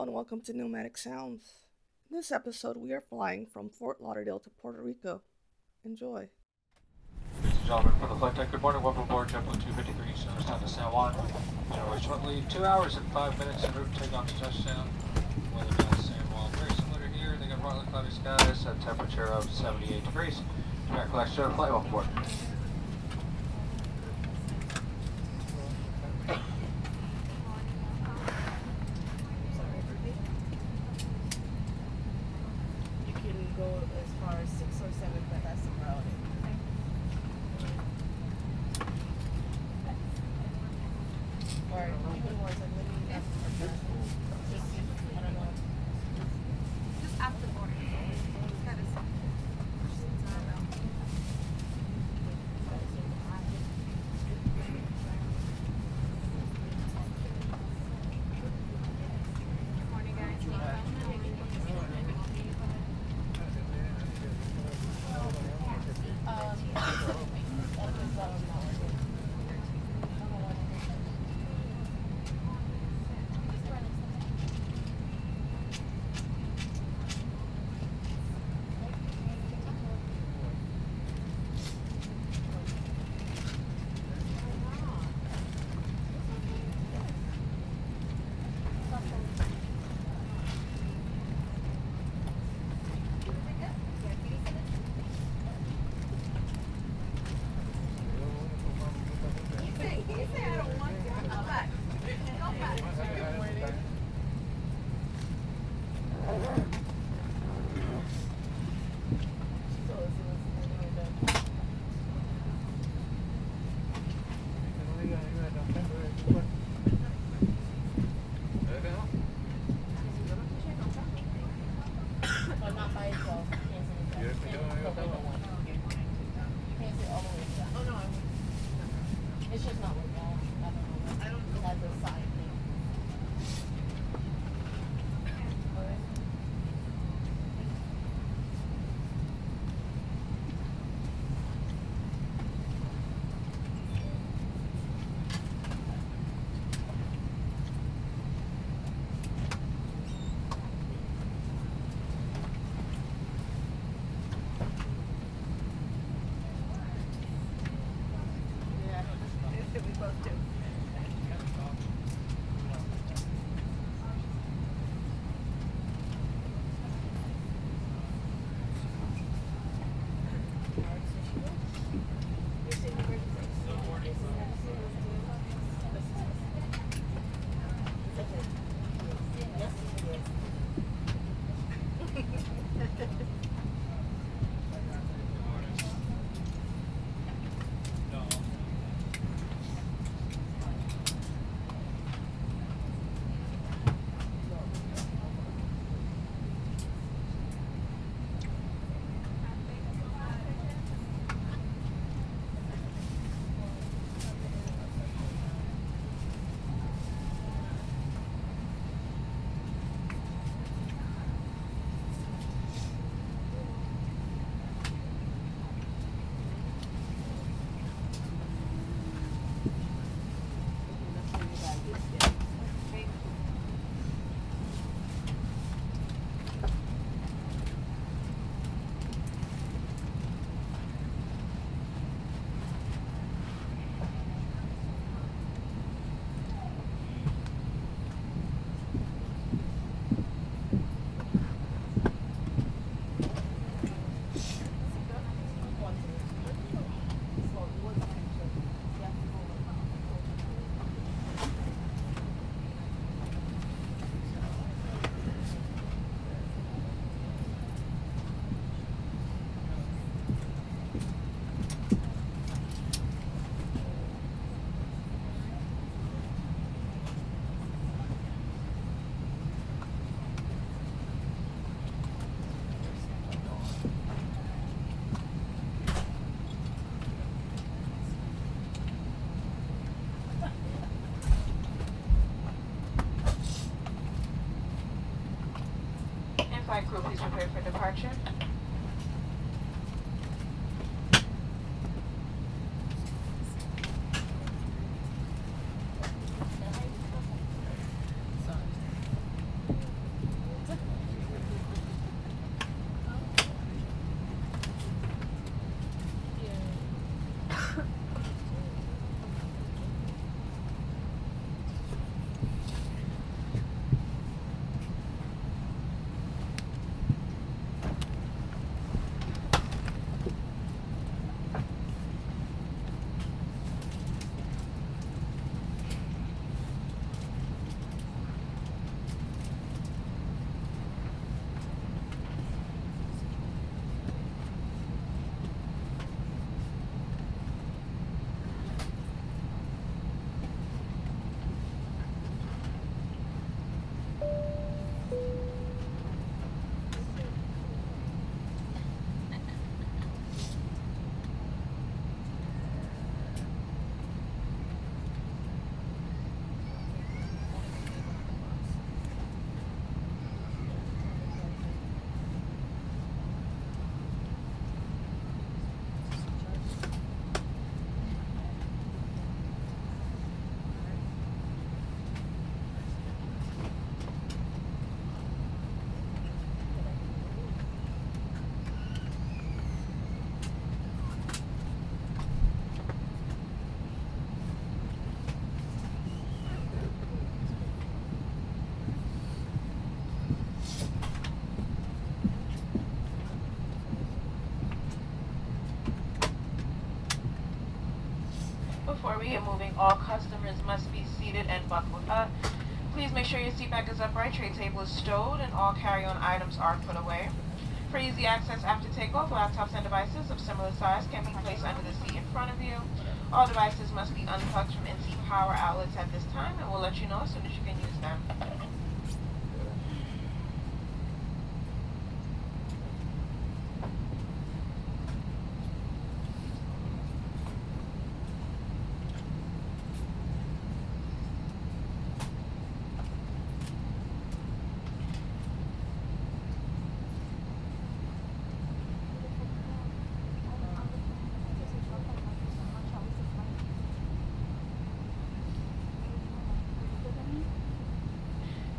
And welcome to Pneumatic Sounds. In this episode, we are flying from Fort Lauderdale to Puerto Rico. Enjoy. Ladies and gentlemen, for the flight deck, good morning. Welcome aboard JetBlue 253 Eastern time to San Juan. Generally shortly, two hours and five minutes en route to take off to touchdown. Weather down San Juan, very similar here. They got partly cloudy skies, a temperature of 78 degrees. Flag Show, flight welcome aboard. And flight crew, please prepare for departure. In moving, all customers must be seated and buckled up. Please make sure your seat back is upright, tray table is stowed, and all carry-on items are put away. For easy access after takeoff, laptops and devices of similar size can be placed under the seat in front of you. All devices must be unplugged from AC power outlets at this time, and we'll let you know as soon as you can use them.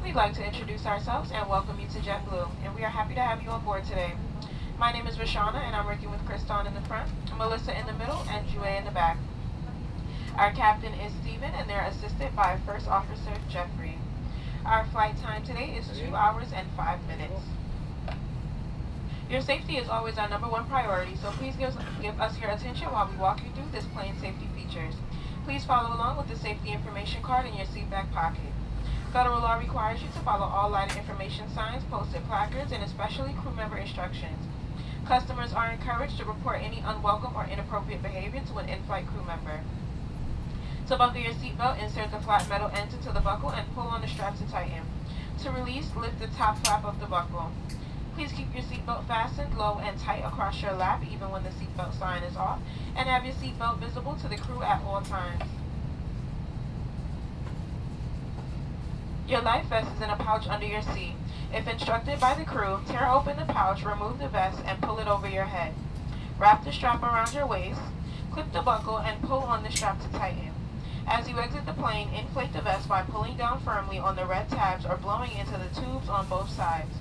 We'd like to introduce ourselves and welcome you to JetBlue, and we are happy to have you on board today. My name is Rashana, and I'm working with Kriston in the front, Melissa in the middle, and Jue in the back. Our captain is Steven, and they're assisted by First Officer Jeffrey. Our flight time today is 2 hours and 5 minutes. Your safety is always our number one priority, so please give, give us your attention while we walk you through this plane safety features. Please follow along with the safety information card in your seat back pocket. Federal law requires you to follow all lighted information signs, posted placards, and especially crew member instructions. Customers are encouraged to report any unwelcome or inappropriate behavior to an in-flight crew member. To buckle your seatbelt, insert the flat metal ends into the buckle and pull on the strap to tighten. To release, lift the top flap of the buckle. Please keep your seatbelt fastened low and tight across your lap even when the seatbelt sign is off, and have your seatbelt visible to the crew at all times. Your life vest is in a pouch under your seat. If instructed by the crew, tear open the pouch, remove the vest, and pull it over your head. Wrap the strap around your waist, clip the buckle, and pull on the strap to tighten. As you exit the plane, inflate the vest by pulling down firmly on the red tabs or blowing into the tubes on both sides.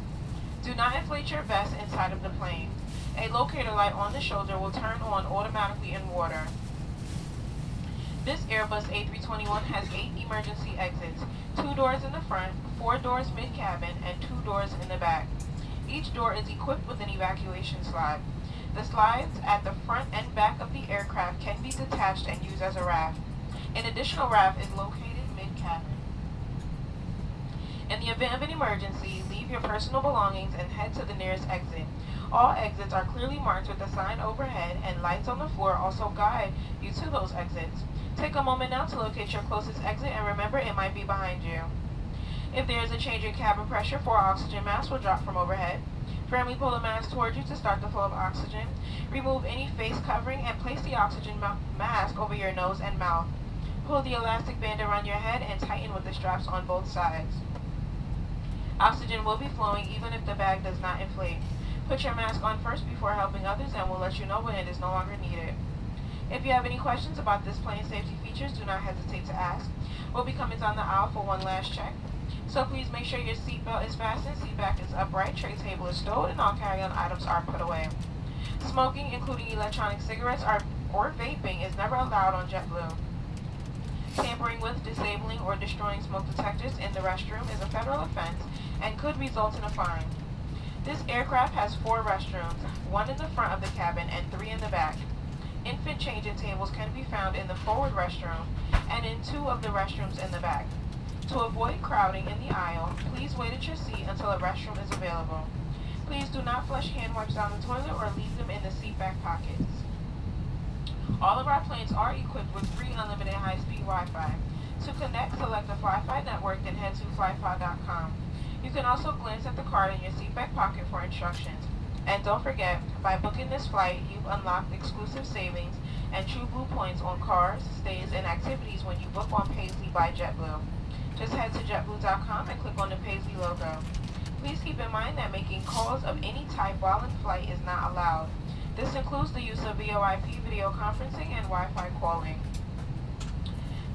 Do not inflate your vest inside of the plane. A locator light on the shoulder will turn on automatically in water. This Airbus A321 has eight emergency exits, two doors in the front, four doors mid-cabin, and two doors in the back. Each door is equipped with an evacuation slide. The slides at the front and back of the aircraft can be detached and used as a raft. An additional raft is located mid-cabin. In the event of an emergency, leave your personal belongings and head to the nearest exit. All exits are clearly marked with a sign overhead and lights on the floor also guide you to those exits. Take a moment now to locate your closest exit and remember it might be behind you. If there is a change in cabin pressure, four oxygen masks will drop from overhead. Firmly pull the mask towards you to start the flow of oxygen. Remove any face covering and place the oxygen ma mask over your nose and mouth. Pull the elastic band around your head and tighten with the straps on both sides. Oxygen will be flowing even if the bag does not inflate. Put your mask on first before helping others and we'll let you know when it is no longer needed. If you have any questions about this plane safety features, do not hesitate to ask. We'll be coming down the aisle for one last check. So please make sure your seatbelt is fastened, seat back is upright, tray table is stowed, and all carry-on items are put away. Smoking, including electronic cigarettes or, or vaping, is never allowed on JetBlue. Tampering with, disabling, or destroying smoke detectors in the restroom is a federal offense and could result in a fine. This aircraft has four restrooms, one in the front of the cabin and three in the back. Infant changing tables can be found in the forward restroom and in two of the restrooms in the back. To avoid crowding in the aisle, please wait at your seat until a restroom is available. Please do not flush hand wipes down the toilet or leave them in the seat back pockets. All of our planes are equipped with free unlimited high-speed Wi-Fi. To connect, select the FlyFi network, then head to flyfi.com. You can also glance at the card in your seat back pocket for instructions. And don't forget, by booking this flight, you've unlocked exclusive savings and TrueBlue points on cars, stays, and activities when you book on Paisley by JetBlue. Just head to jetblue.com and click on the Paisley logo. Please keep in mind that making calls of any type while in flight is not allowed. This includes the use of VoIP video conferencing and Wi-Fi calling.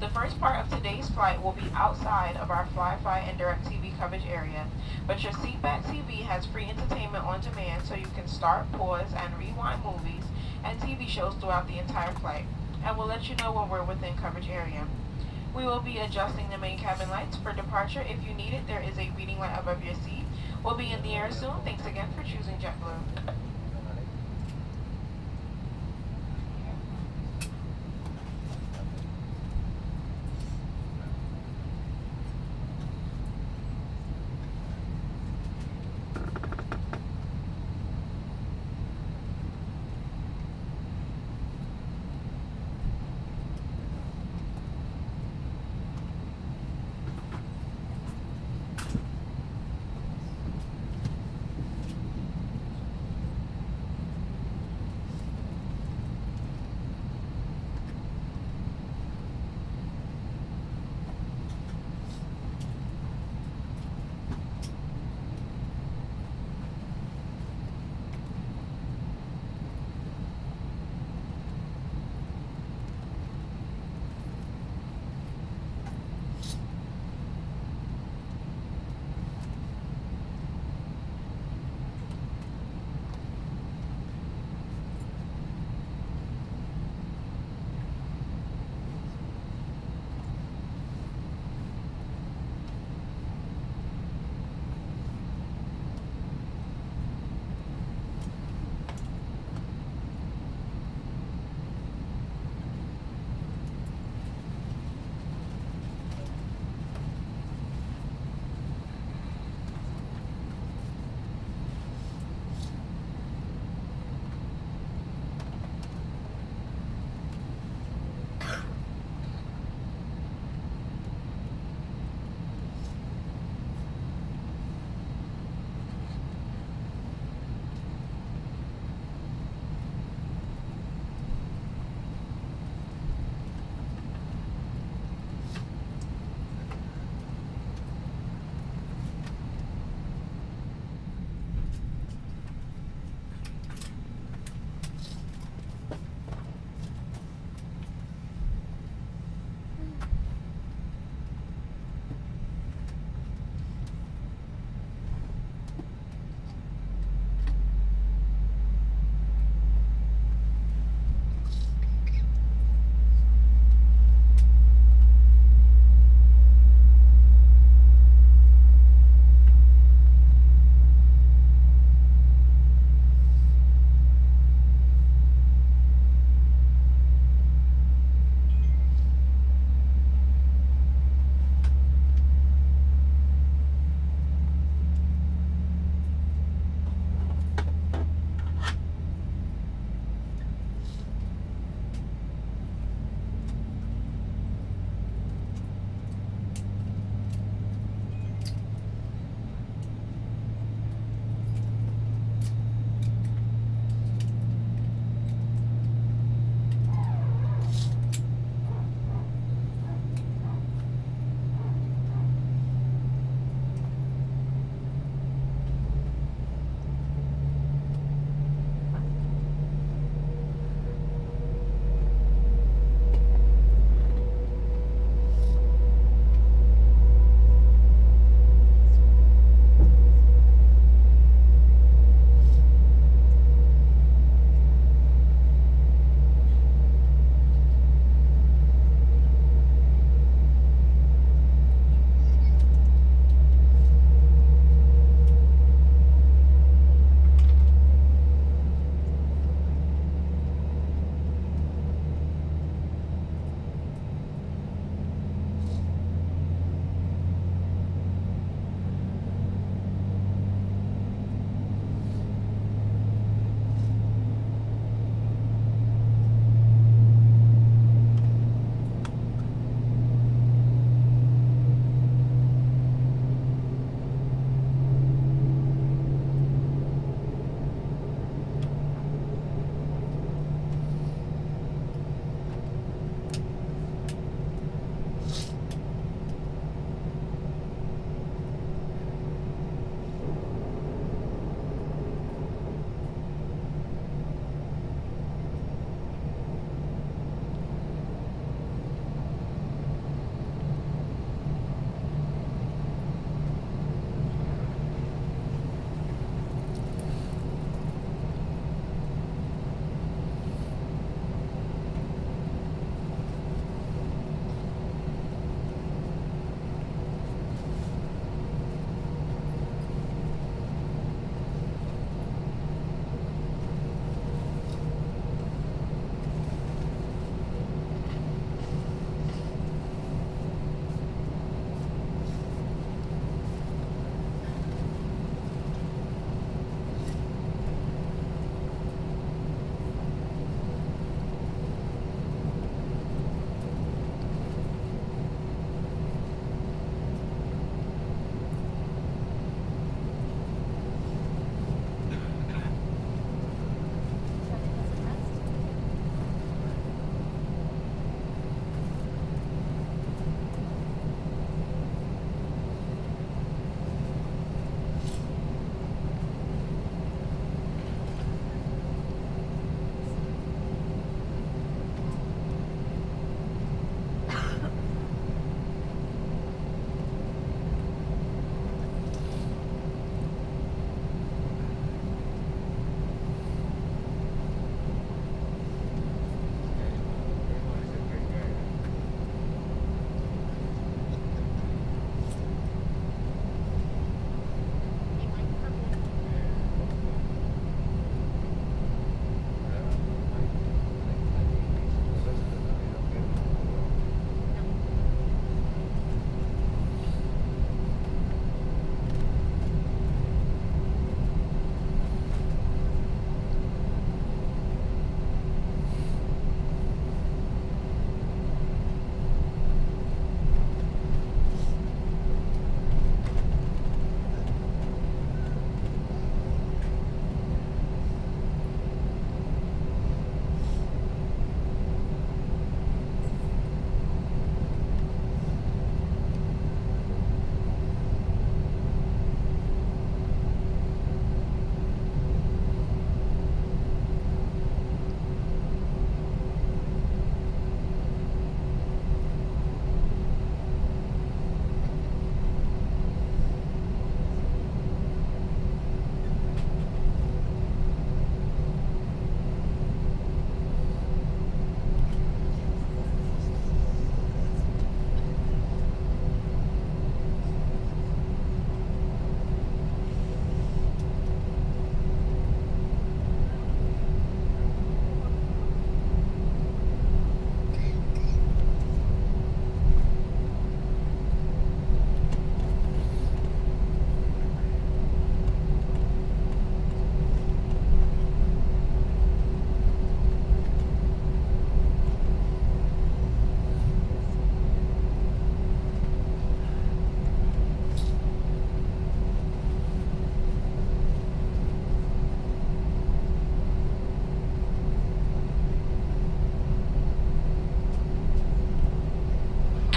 The first part of today's flight will be outside of our FlyFi and DirecTV coverage area, but your seatback TV has free entertainment on demand so you can start, pause, and rewind movies and TV shows throughout the entire flight, and we'll let you know when we're within coverage area. We will be adjusting the main cabin lights. For departure, if you need it, there is a reading light above your seat. We'll be in the air soon. Thanks again for choosing JetBlue.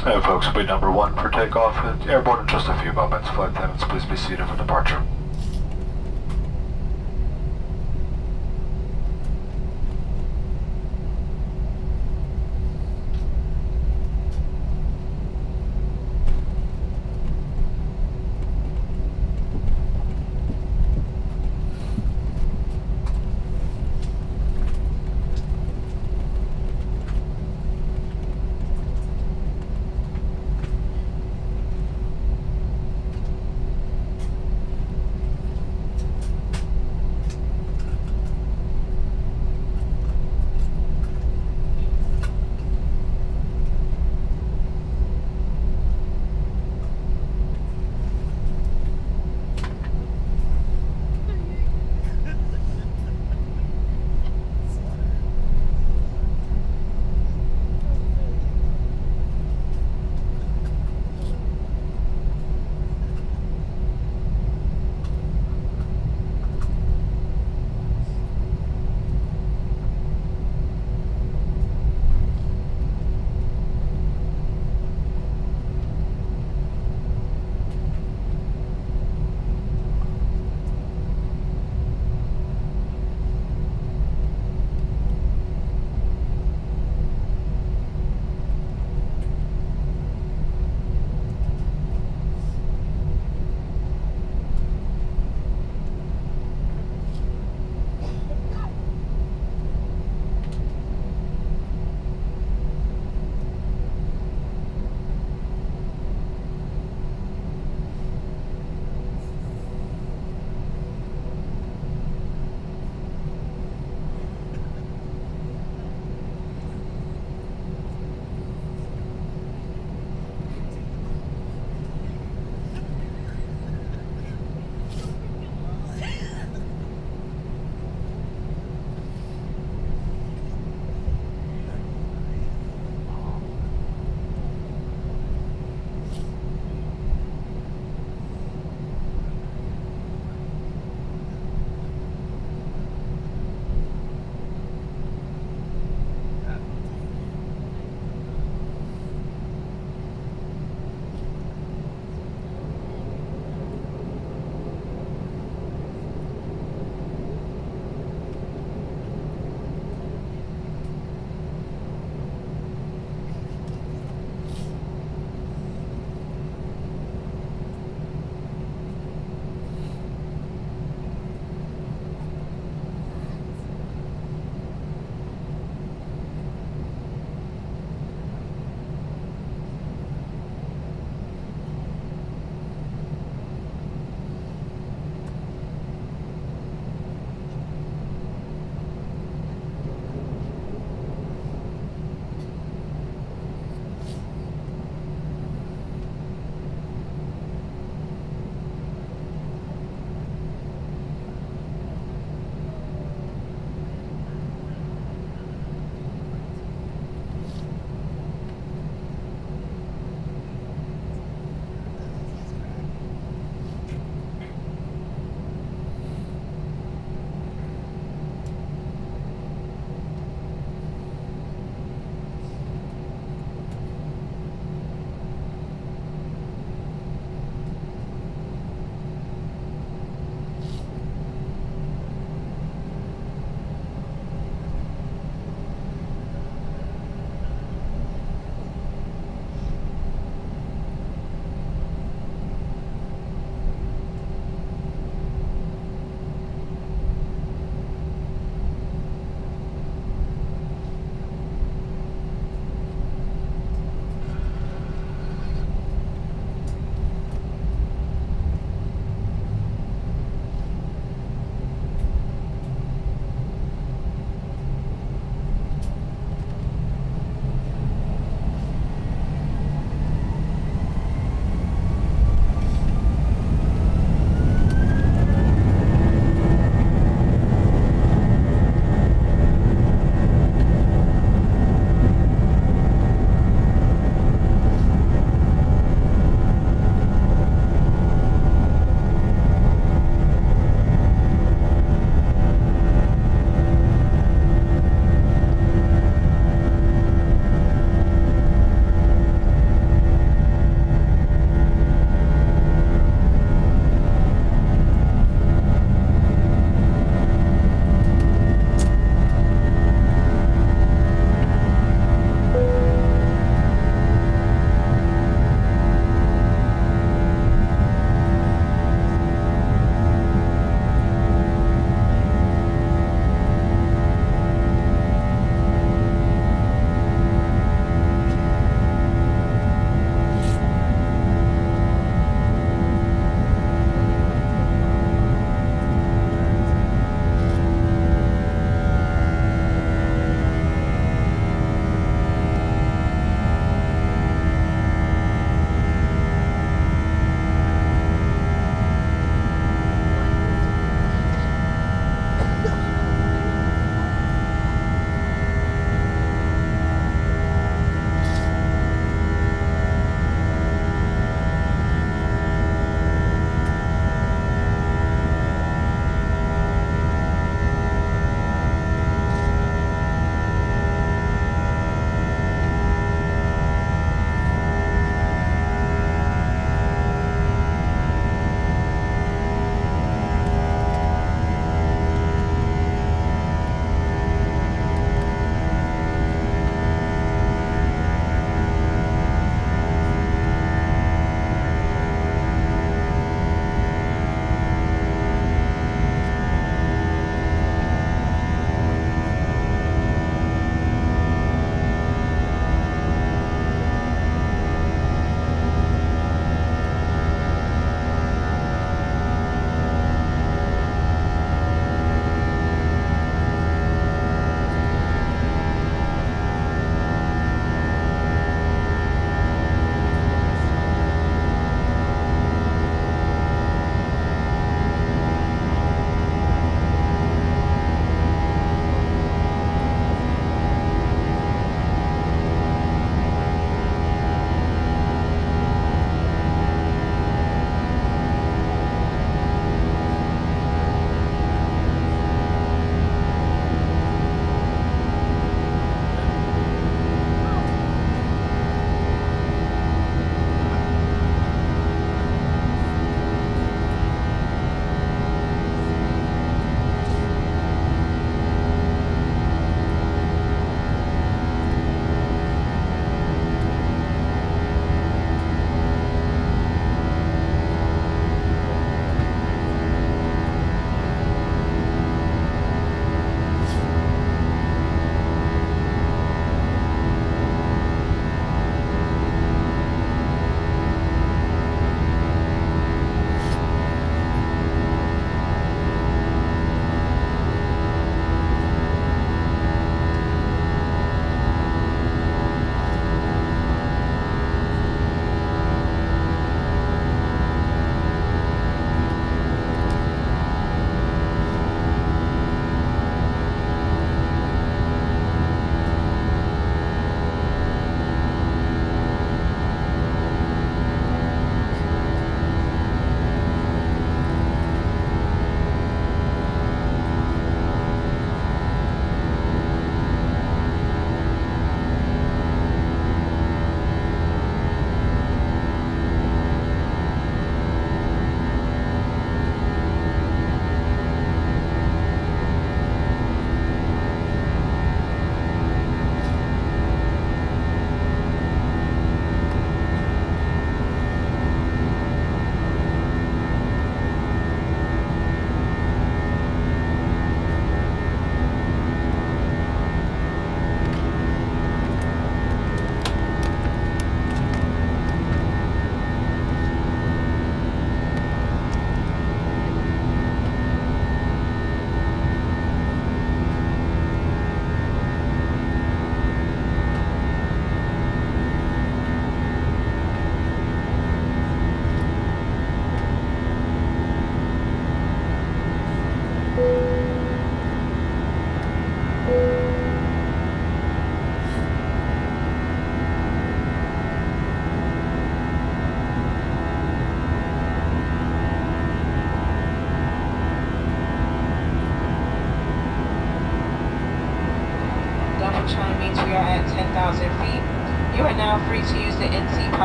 And folks will be number one for takeoff. Airborne in just a few moments. Flight attendants, please be seated for departure.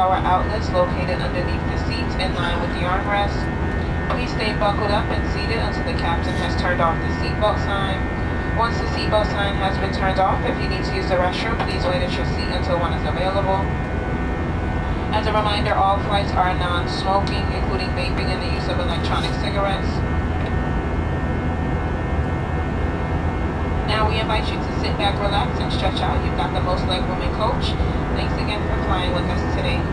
Power outlets located underneath the seats in line with the armrest. Please stay buckled up and seated until the captain has turned off the seatbelt sign. Once the seatbelt sign has been turned off, if you need to use the restroom, please wait at your seat until one is available. As a reminder, all flights are non-smoking, including vaping and the use of electronic cigarettes. Now we invite you to sit back, relax, and stretch out. You've got the most legroom in coach. Thanks again for flying with us today.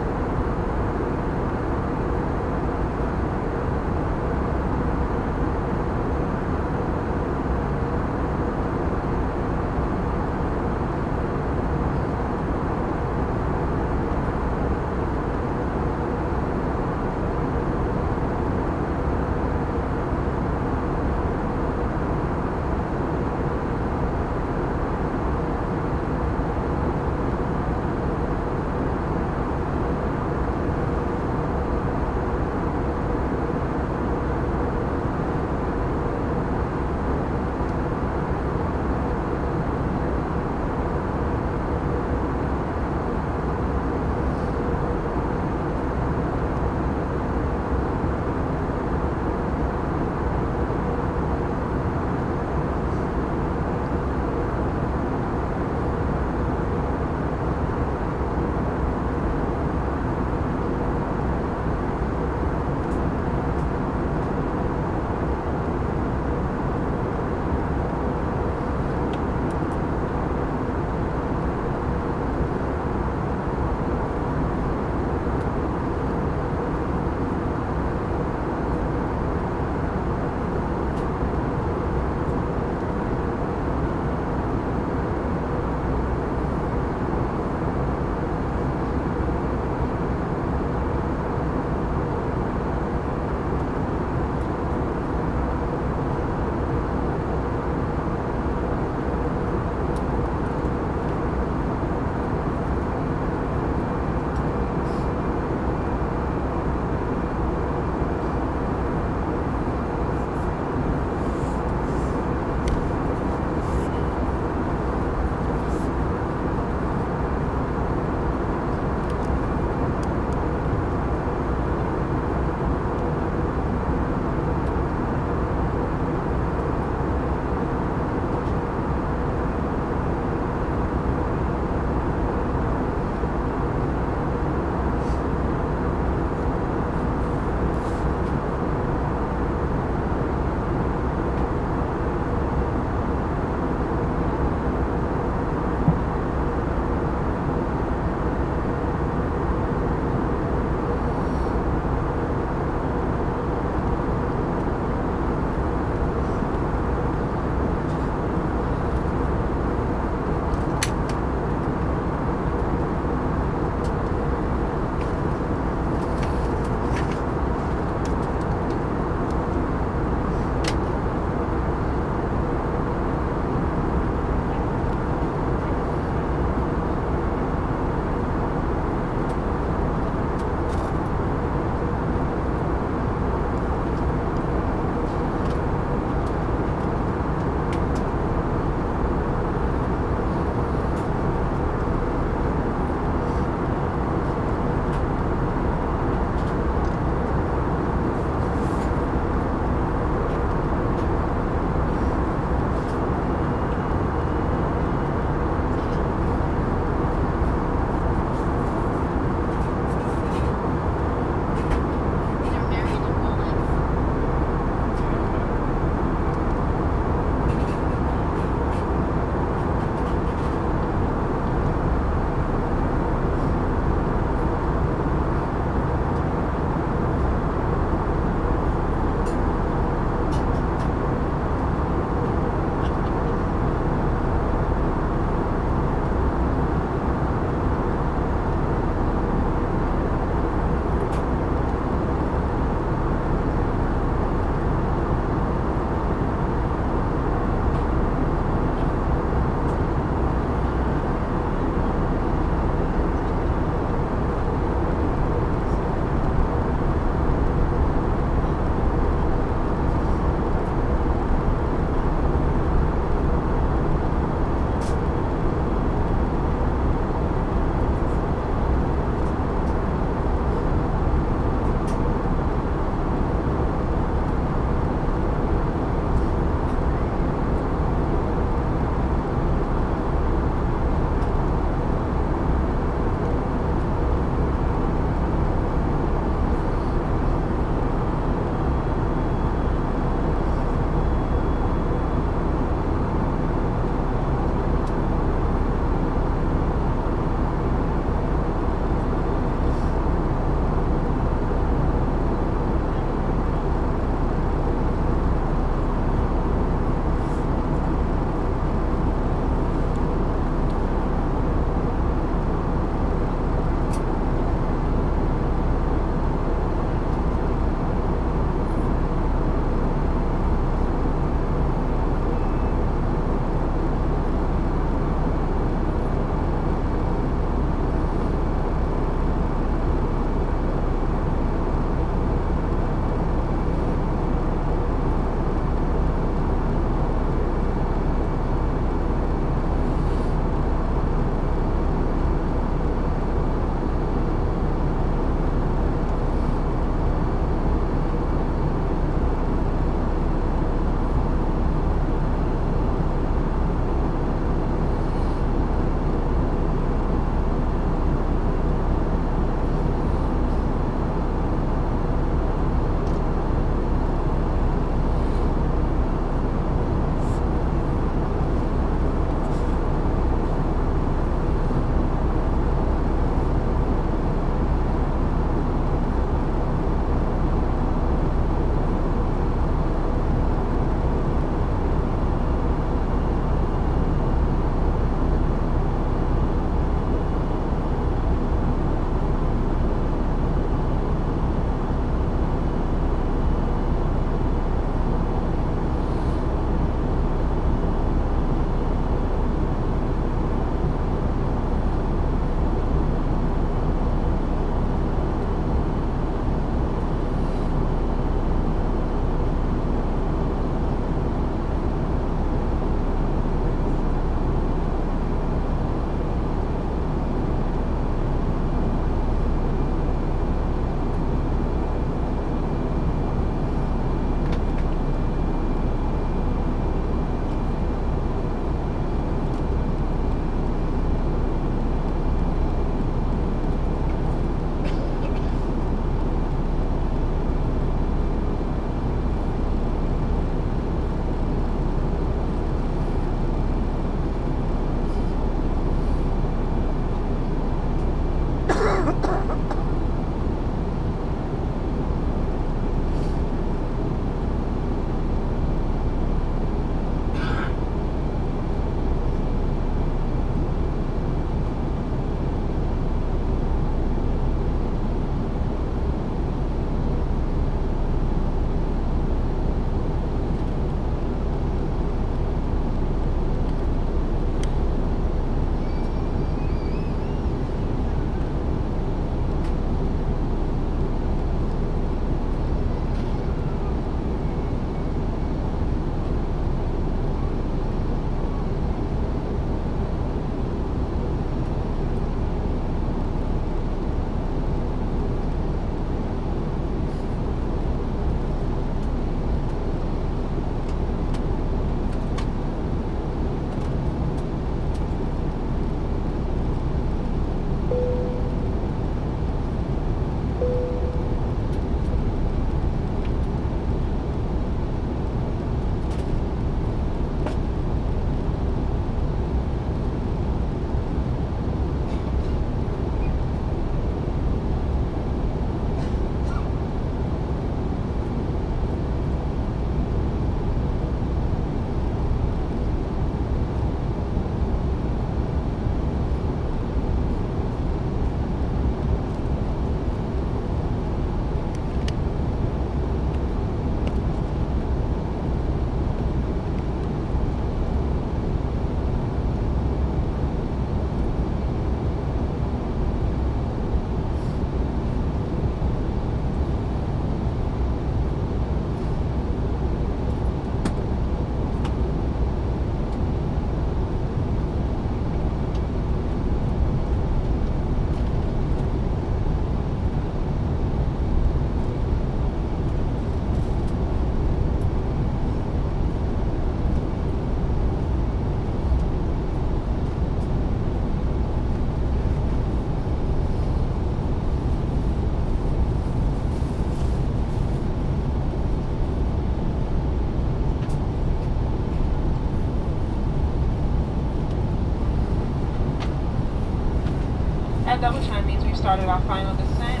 Double chime means we've started our final descent.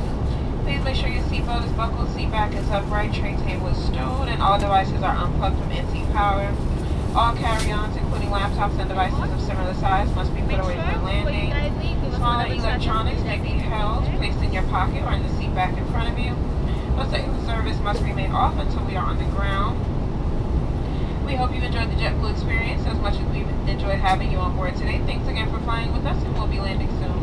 Please make sure your seatbelt is buckled, seat back is upright, tray table is stowed, and all devices are unplugged from AC power. All carry-ons, including laptops and devices of similar size, must be put away when landing. Smaller electronics may be held, placed in your pocket or in the seat back in front of you. The service must remain off until we are on the ground. We hope you enjoyed the JetBlue experience as much as we've enjoyed having you on board today. Thanks again for flying with us, and we'll be landing soon.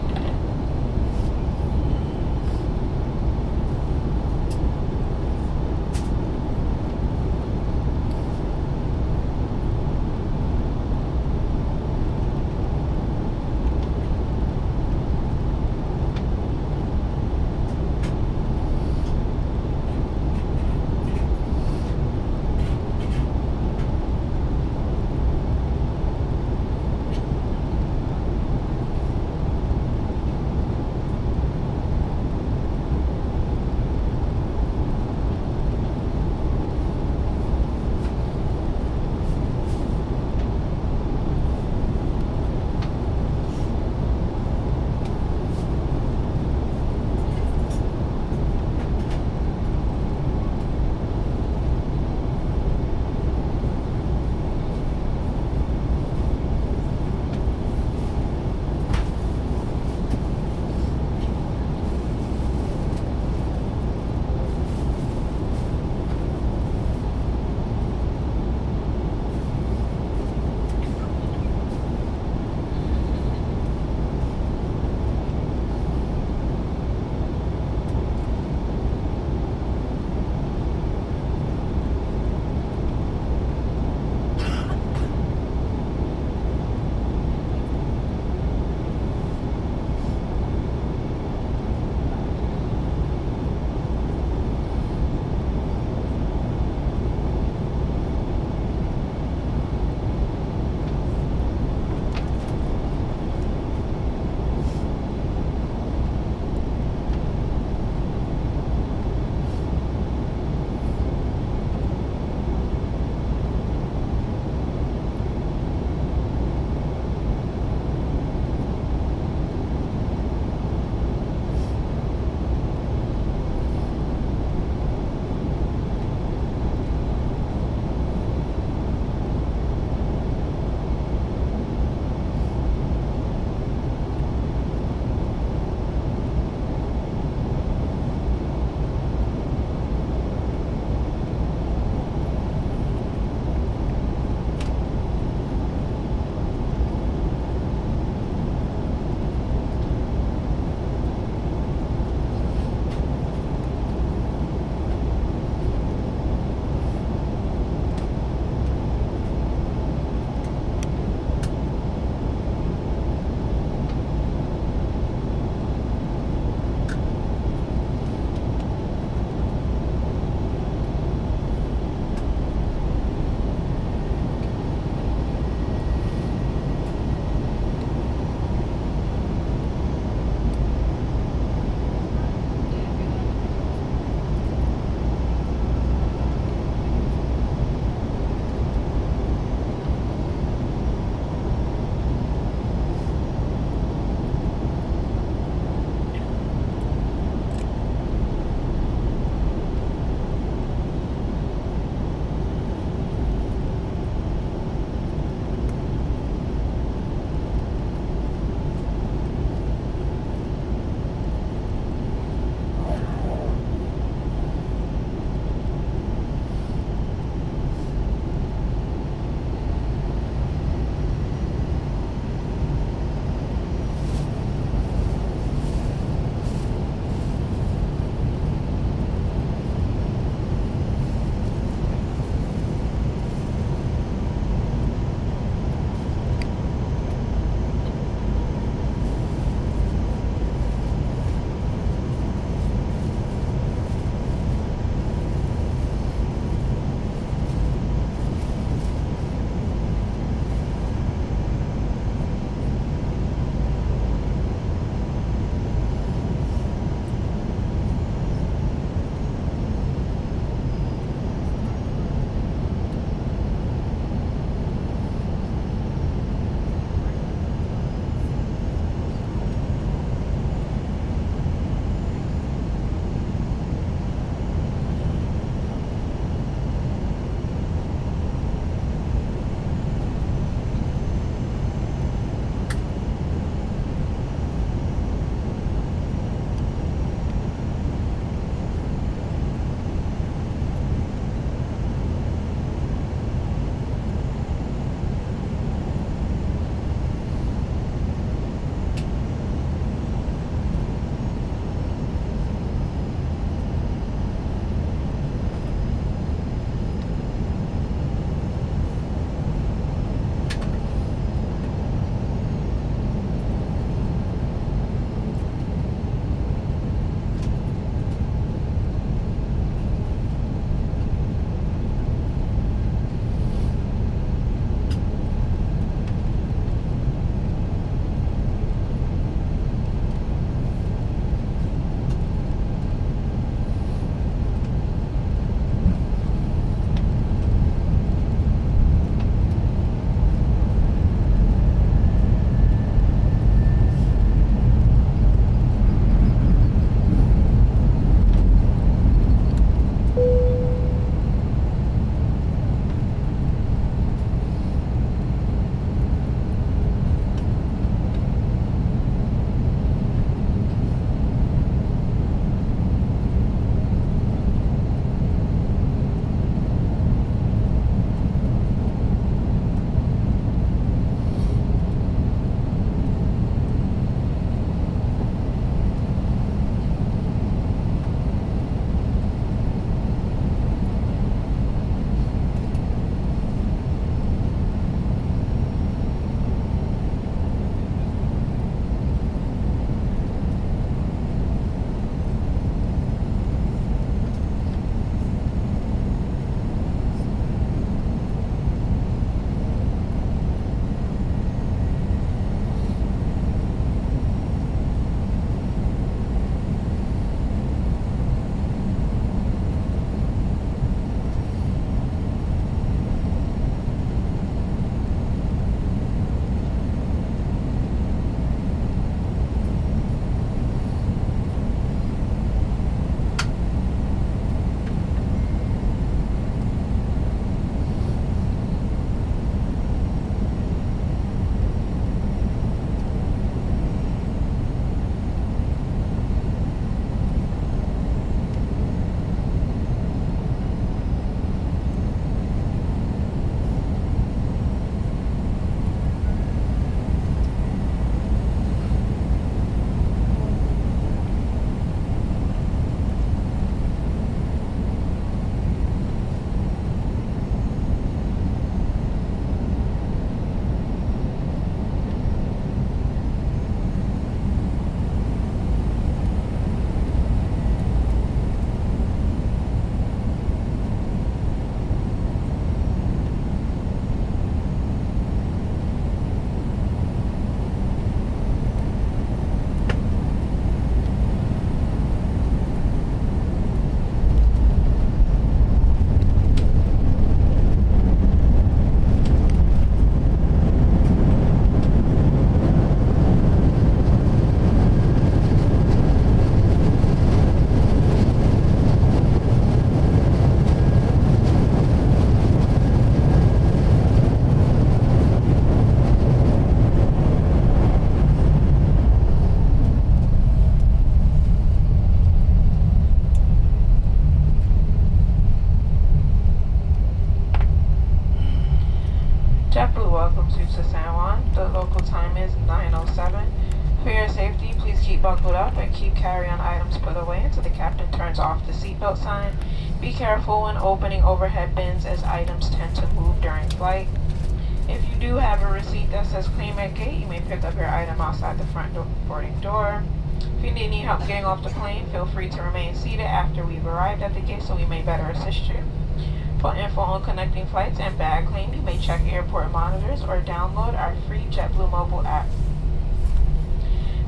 Flights and bag claim, you may check airport monitors or download our free JetBlue mobile app.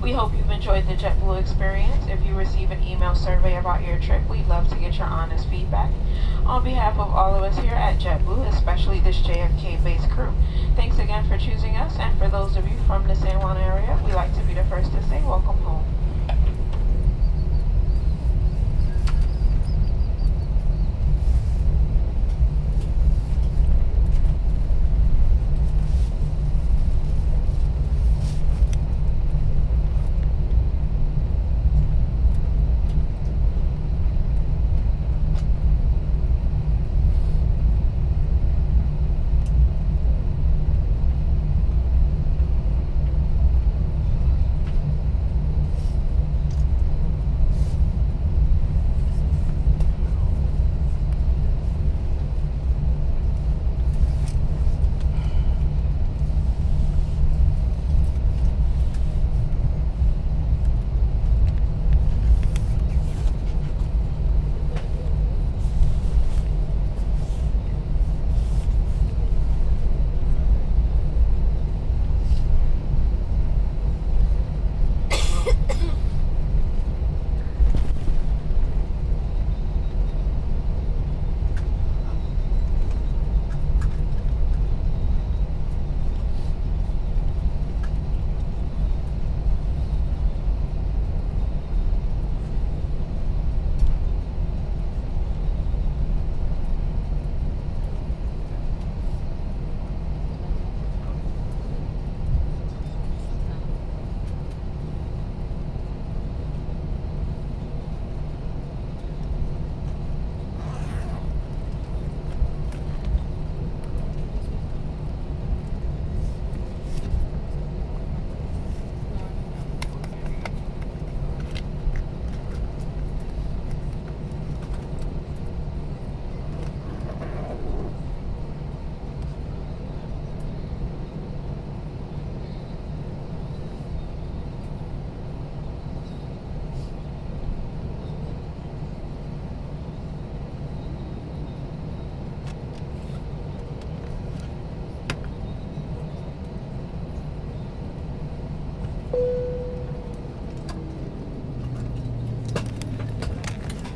We hope you've enjoyed the JetBlue experience. If you receive an email survey about your trip, we'd love to get your honest feedback. On behalf of all of us here at JetBlue, especially this JFK-based crew, thanks again for choosing us. And for those of you from the San Juan area, we like to be the first to say welcome.